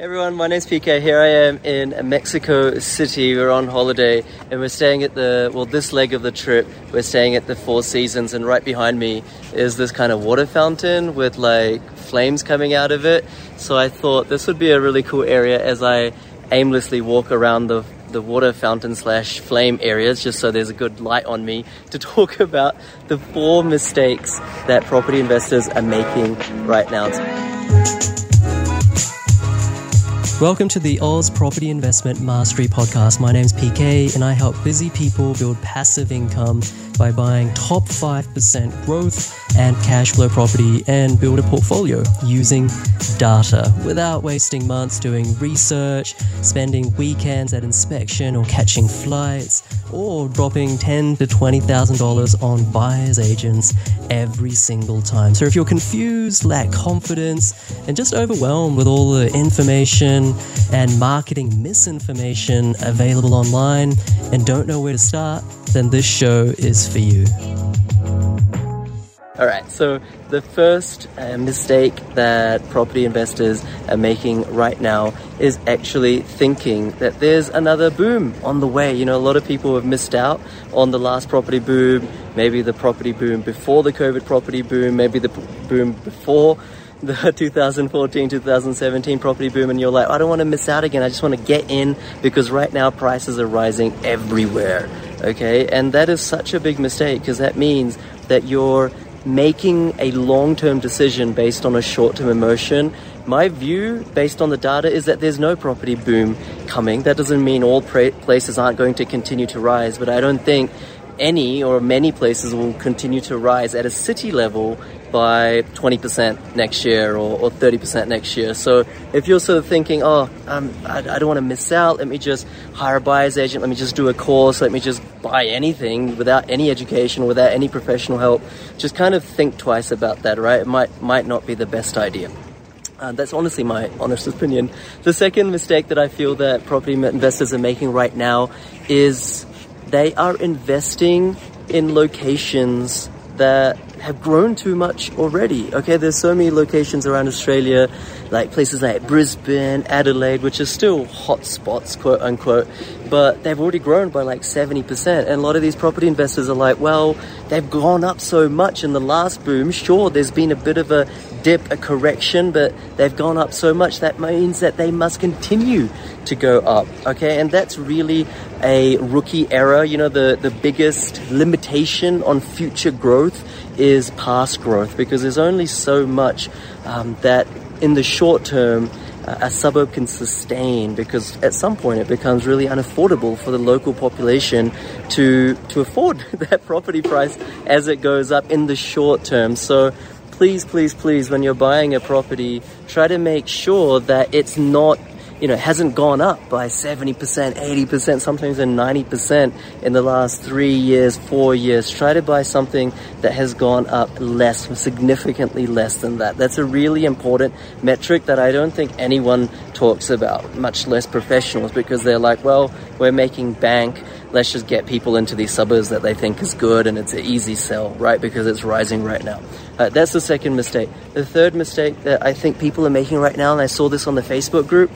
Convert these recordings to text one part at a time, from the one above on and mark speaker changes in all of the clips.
Speaker 1: everyone, my name's PK. Here I am in Mexico City. We're on holiday and we're staying at the, well, this leg of the trip, we're staying at the Four Seasons, and right behind me is this kind of water fountain with like flames coming out of it. So I thought this would be a really cool area as I aimlessly walk around the the water fountain slash flame areas just so there's a good light on me to talk about the four mistakes that property investors are making right now. Welcome to the Aus Property Investment Mastery Podcast. My name is PK and I help busy people build passive income by buying top 5% growth and cash flow property and build a portfolio using data without wasting months doing research, spending weekends at inspection or catching flights, or dropping ten to twenty thousand dollars on buyers agents every single time. So if you're confused, lack confidence, and just overwhelmed with all the information and marketing misinformation available online and don't know where to start, then this show is for you. All right, so the first uh, mistake that property investors are making right now is actually thinking that there's another boom on the way. You know, a lot of people have missed out on the last property boom, maybe the property boom before the COVID property boom, maybe the boom before the 2014 2017 property boom and you're like I don't want to miss out again I just want to get in because right now prices are rising everywhere okay and that is such a big mistake because that means that you're making a long-term decision based on a short-term emotion. My view based on the data is that there's no property boom coming. That doesn't mean all pra- places aren't going to continue to rise but i don't think any or many places will continue to rise at a city level by 20% next year or, or 30% next year. So if you're sort of thinking, oh, um, I, I, don't want to miss out, let me just hire a buyer's agent, let me just do a course, let me just buy anything without any education, without any professional help, just kind of think twice about that, right? It might, might not be the best idea. Uh, that's honestly my honest opinion. The second mistake that I feel that property investors are making right now is they are investing in locations that have grown too much already. Okay, there's so many locations around Australia, like places like Brisbane, Adelaide, which are still hot spots, quote unquote, but they've already grown by like 70%. And a lot of these property investors are like, well, they've gone up so much in the last boom. Sure, there's been a bit of a dip, a correction, but they've gone up so much that means that they must continue to go up. Okay, and that's really a rookie error. You know, the, the biggest limitation on future growth is past growth because there's only so much um, that in the short term uh, a suburb can sustain because at some point it becomes really unaffordable for the local population to to afford that property price as it goes up in the short term. So please, please, please, when you're buying a property, try to make sure that it's not you know, hasn't gone up by 70%, 80%, sometimes even 90% in the last three years, four years. Try to buy something that has gone up less, significantly less than that. That's a really important metric that I don't think anyone talks about, much less professionals, because they're like, well, we're making bank. Let's just get people into these suburbs that they think is good and it's an easy sell, right? Because it's rising right now. Uh, that's the second mistake. The third mistake that I think people are making right now, and I saw this on the Facebook group,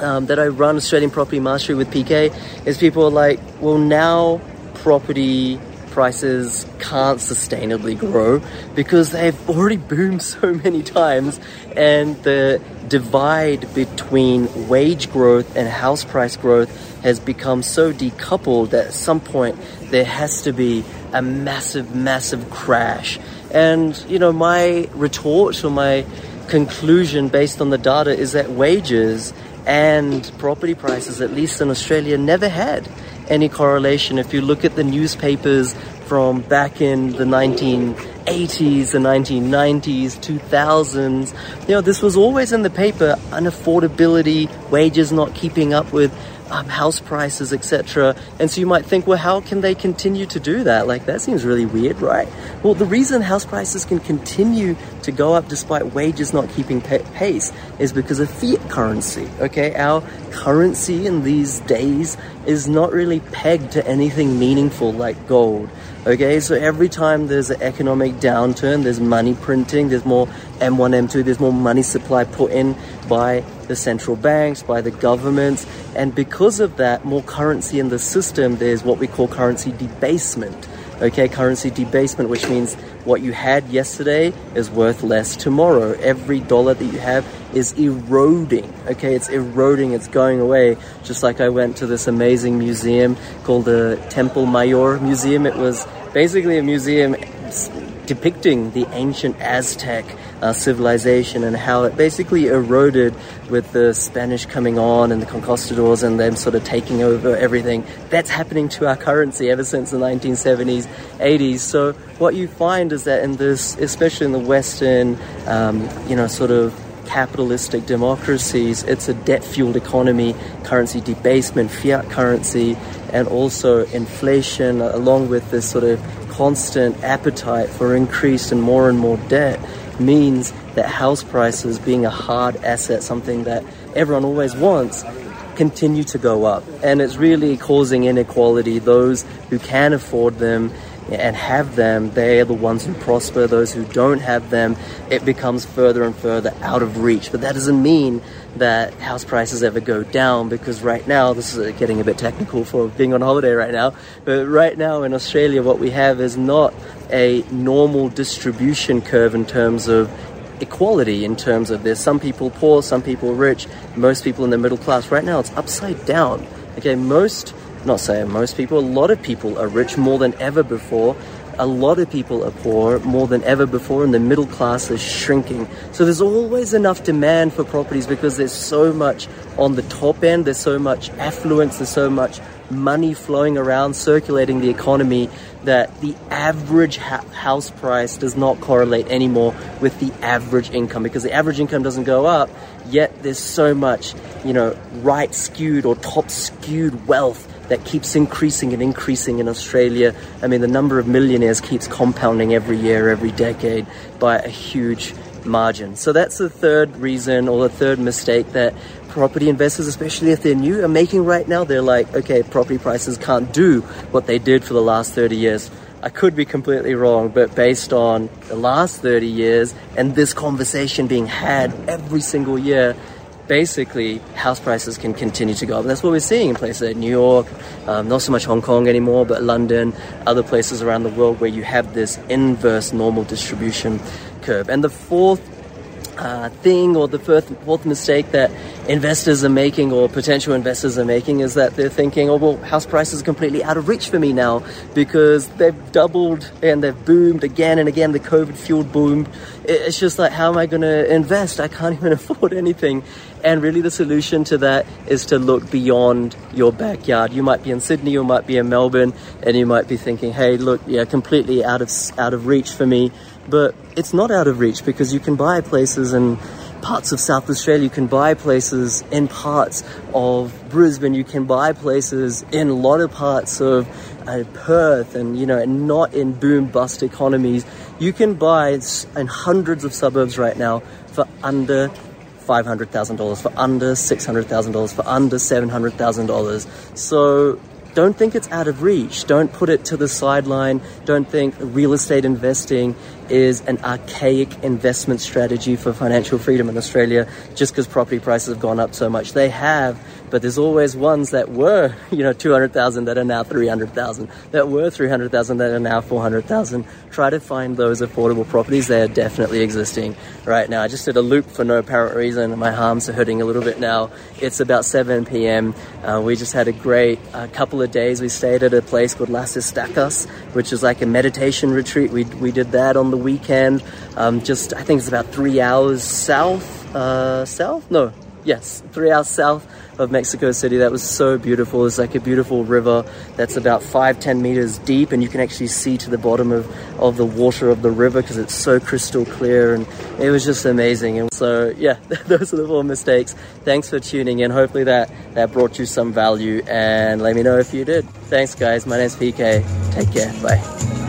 Speaker 1: um, that I run Australian Property Mastery with PK is people are like, well, now property prices can't sustainably grow because they've already boomed so many times and the divide between wage growth and house price growth has become so decoupled that at some point there has to be a massive, massive crash. And, you know, my retort or my conclusion based on the data is that wages and property prices, at least in Australia, never had any correlation. If you look at the newspapers from back in the 1980s, the 1990s, 2000s, you know, this was always in the paper, unaffordability, wages not keeping up with um, house prices, etc. And so you might think, well, how can they continue to do that? Like, that seems really weird, right? Well, the reason house prices can continue to go up despite wages not keeping pace is because of fiat currency, okay? Our currency in these days is not really pegged to anything meaningful like gold. Okay, so every time there's an economic downturn, there's money printing, there's more M1, M2, there's more money supply put in by the central banks, by the governments, and because of that, more currency in the system, there's what we call currency debasement. Okay, currency debasement, which means what you had yesterday is worth less tomorrow. Every dollar that you have is eroding. Okay, it's eroding, it's going away. Just like I went to this amazing museum called the Temple Mayor Museum. It was basically a museum depicting the ancient Aztec uh, civilization and how it basically eroded with the Spanish coming on and the conquistadors and them sort of taking over everything. That's happening to our currency ever since the 1970s, 80s. So what you find is that in this, especially in the Western, um, you know, sort of capitalistic democracies, it's a debt fueled economy, currency debasement, fiat currency, and also inflation, along with this sort of constant appetite for increased and more and more debt means that house prices, being a hard asset, something that everyone always wants, continue to go up. And it's really causing inequality. Those who can afford them and have them, they are the ones who prosper. Those who don't have them, it becomes further and further out of reach. But that doesn't mean that house prices ever go down because right now, this is getting a bit technical for being on holiday right now, but right now in Australia, what we have is not a normal distribution curve in terms of equality in terms of there's some people poor, some people rich, most people in the middle class. Right now it's upside down. Okay, most not saying most people, a lot of people are rich more than ever before. A lot of people are poor more than ever before, and the middle class is shrinking. So there's always enough demand for properties because there's so much on the top end, there's so much affluence, there's so much money flowing around, circulating the economy, that the average ha- house price does not correlate anymore with the average income because the average income doesn't go up, yet there's so much, you know, right skewed or top skewed wealth that keeps increasing and increasing in Australia. I mean, the number of millionaires keeps compounding every year, every decade by a huge margin. So that's the third reason or the third mistake that property investors, especially if they're new, are making right now. They're like, okay, property prices can't do what they did for the last 30 years. I could be completely wrong, but based on the last 30 years and this conversation being had every single year, basically house prices can continue to go up. And that's what we're seeing in places like New York, um, not so much Hong Kong anymore, but London, other places around the world where you have this inverse normal distribution curve. And the fourth uh, thing or the fourth, fourth mistake that investors are making or potential investors are making is that they're thinking, oh, well, house prices are completely out of reach for me now because they've doubled and they've boomed again and again. The COVID fueled boom. It's just like, how am I going to invest? I can't even afford anything. And really, the solution to that is to look beyond your backyard. You might be in Sydney, you might be in Melbourne, and you might be thinking, hey, look, yeah, completely out of, out of reach for me. But it's not out of reach because you can buy places in parts of South Australia, you can buy places in parts of Brisbane, you can buy places in a lot of parts of uh, Perth and, you know, and not in boom bust economies. You can buy in hundreds of suburbs right now for under $500,000, for under $600,000, for under $700,000. So don't think it's out of reach. Don't put it to the sideline. Don't think real estate investing is an archaic investment strategy for financial freedom in Australia just because property prices have gone up so much. They have, but there's always ones that were, you know, 200,000 that are now 300,000, that were 300,000 that are now 400,000. Try to find those affordable properties. They are definitely existing right now. I just did a loop for no apparent reason. My arms are hurting a little bit now. It's about 7 p.m. Uh, we just had a great uh, couple of days. We stayed at a place called Las Estacas, which is like a meditation retreat. We, we did that on the weekend. Um, just, I think it's about three hours south, uh, south? No, yes, three hours south of Mexico City. That was so beautiful. It's like a beautiful river that's about five, ten meters deep, and you can actually see to the bottom of, of the water of the river because it's so crystal clear. And it was just amazing. And so, yeah, those are the four mistakes. Thanks for tuning in. Hopefully that, that brought you some value, and let me know if you did. Thanks, guys. My name's PK. Take care. Bye.